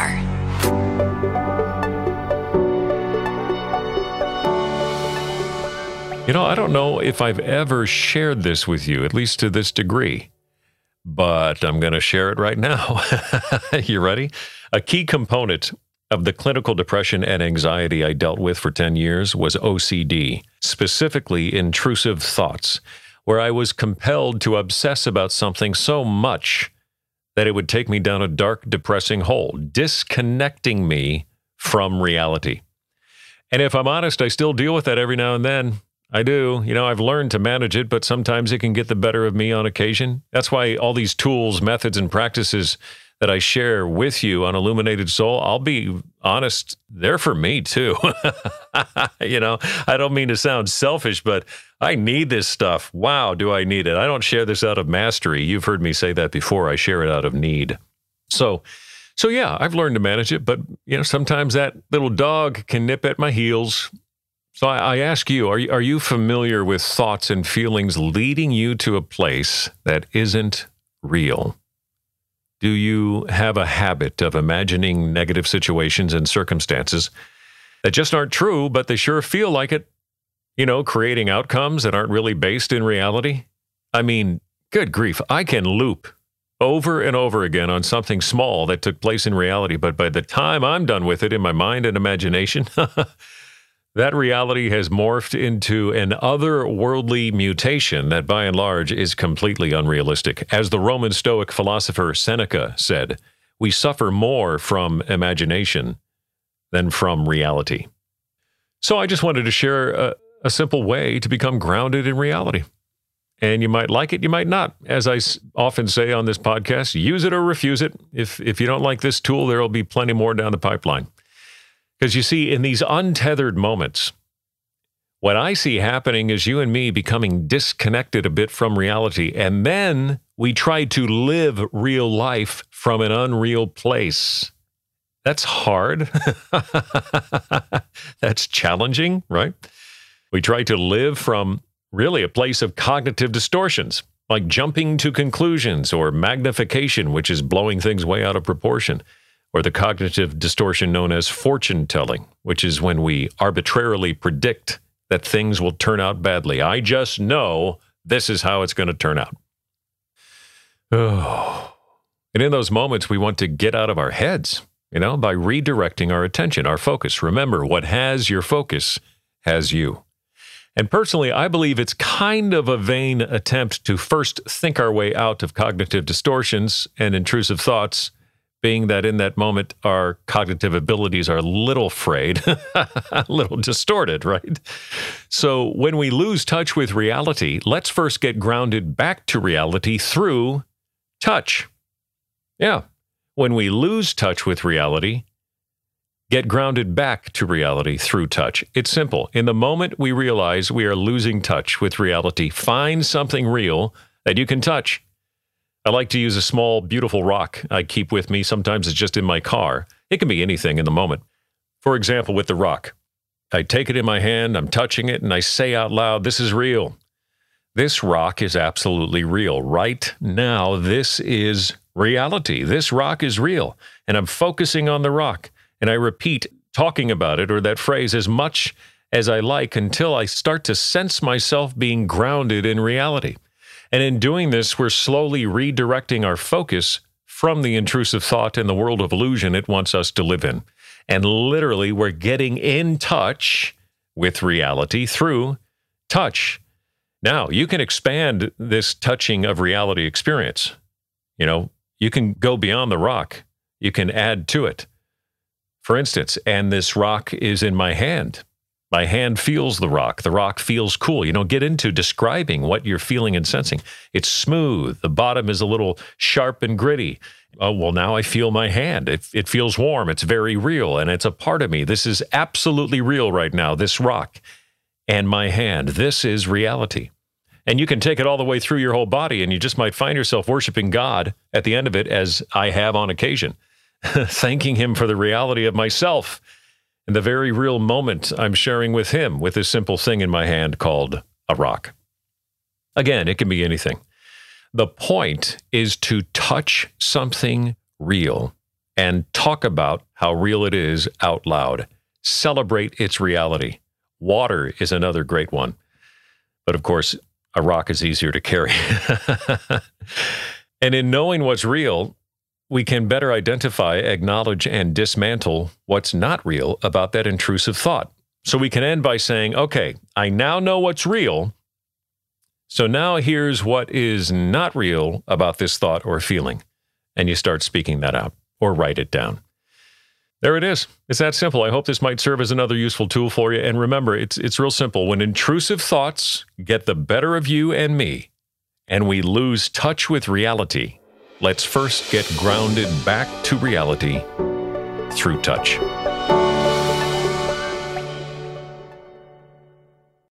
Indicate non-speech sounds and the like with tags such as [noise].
more. You know, I don't know if I've ever shared this with you, at least to this degree, but I'm going to share it right now. [laughs] you ready? A key component of the clinical depression and anxiety I dealt with for 10 years was OCD, specifically intrusive thoughts, where I was compelled to obsess about something so much that it would take me down a dark, depressing hole, disconnecting me from reality. And if I'm honest, I still deal with that every now and then. I do. You know, I've learned to manage it, but sometimes it can get the better of me on occasion. That's why all these tools, methods, and practices that I share with you on Illuminated Soul, I'll be honest, they're for me too. [laughs] you know, I don't mean to sound selfish, but I need this stuff. Wow, do I need it? I don't share this out of mastery. You've heard me say that before. I share it out of need. So, so yeah, I've learned to manage it, but you know, sometimes that little dog can nip at my heels so I, I, ask you are, you, are you familiar with thoughts and feelings leading you to a place that isn't real? Do you have a habit of imagining negative situations and circumstances that just aren't true, but they sure feel like it? You know, creating outcomes that aren't really based in reality? I mean, good grief, I can loop over and over again on something small that took place in reality, but by the time I'm done with it in my mind and imagination, [laughs] that reality has morphed into an otherworldly mutation that by and large is completely unrealistic. As the Roman Stoic philosopher Seneca said, we suffer more from imagination than from reality. So I just wanted to share a, a simple way to become grounded in reality. And you might like it, you might not. As I often say on this podcast, use it or refuse it. If, if you don't like this tool, there will be plenty more down the pipeline. Because you see, in these untethered moments, what I see happening is you and me becoming disconnected a bit from reality. And then we try to live real life from an unreal place. That's hard. [laughs] That's challenging, right? We try to live from really a place of cognitive distortions, like jumping to conclusions or magnification, which is blowing things way out of proportion or the cognitive distortion known as fortune telling, which is when we arbitrarily predict that things will turn out badly. I just know this is how it's going to turn out. Oh. [sighs] And in those moments, we want to get out of our heads, you know, by redirecting our attention, our focus. Remember, what has your focus has you. And personally, I believe it's kind of a vain attempt to first think our way out of cognitive distortions and intrusive thoughts being that in that moment our cognitive abilities are a little frayed, [laughs] a little distorted, right? So when we lose touch with reality, let's first get grounded back to reality through touch. Yeah. When we lose touch with reality, get grounded back to reality through touch. It's simple. In the moment we realize we are losing touch with reality, find something real that you can touch I like to use a small, beautiful rock I keep with me. Sometimes it's just in my car. It can be anything in the moment. For example, with the rock, I take it in my hand, I'm touching it, and I say out loud, This is real. This rock is absolutely real. Right now, this is reality. This rock is real. And I'm focusing on the rock. And I repeat talking about it or that phrase as much as I like until I start to sense myself being grounded in reality. And in doing this, we're slowly redirecting our focus from the intrusive thought and the world of illusion it wants us to live in. And literally, we're getting in touch with reality through touch. Now, you can expand this touching of reality experience. You know, you can go beyond the rock, you can add to it. For instance, and this rock is in my hand. My hand feels the rock. The rock feels cool. You know, get into describing what you're feeling and sensing. It's smooth. The bottom is a little sharp and gritty. Oh, well, now I feel my hand. It, it feels warm. It's very real and it's a part of me. This is absolutely real right now, this rock and my hand. This is reality. And you can take it all the way through your whole body and you just might find yourself worshiping God at the end of it, as I have on occasion, [laughs] thanking Him for the reality of myself in the very real moment I'm sharing with him with this simple thing in my hand called a rock. Again, it can be anything. The point is to touch something real and talk about how real it is out loud. Celebrate its reality. Water is another great one. But of course, a rock is easier to carry. [laughs] and in knowing what's real, we can better identify, acknowledge, and dismantle what's not real about that intrusive thought. So we can end by saying, okay, I now know what's real. So now here's what is not real about this thought or feeling. And you start speaking that out or write it down. There it is. It's that simple. I hope this might serve as another useful tool for you. And remember, it's, it's real simple. When intrusive thoughts get the better of you and me, and we lose touch with reality, let's first get grounded back to reality through touch.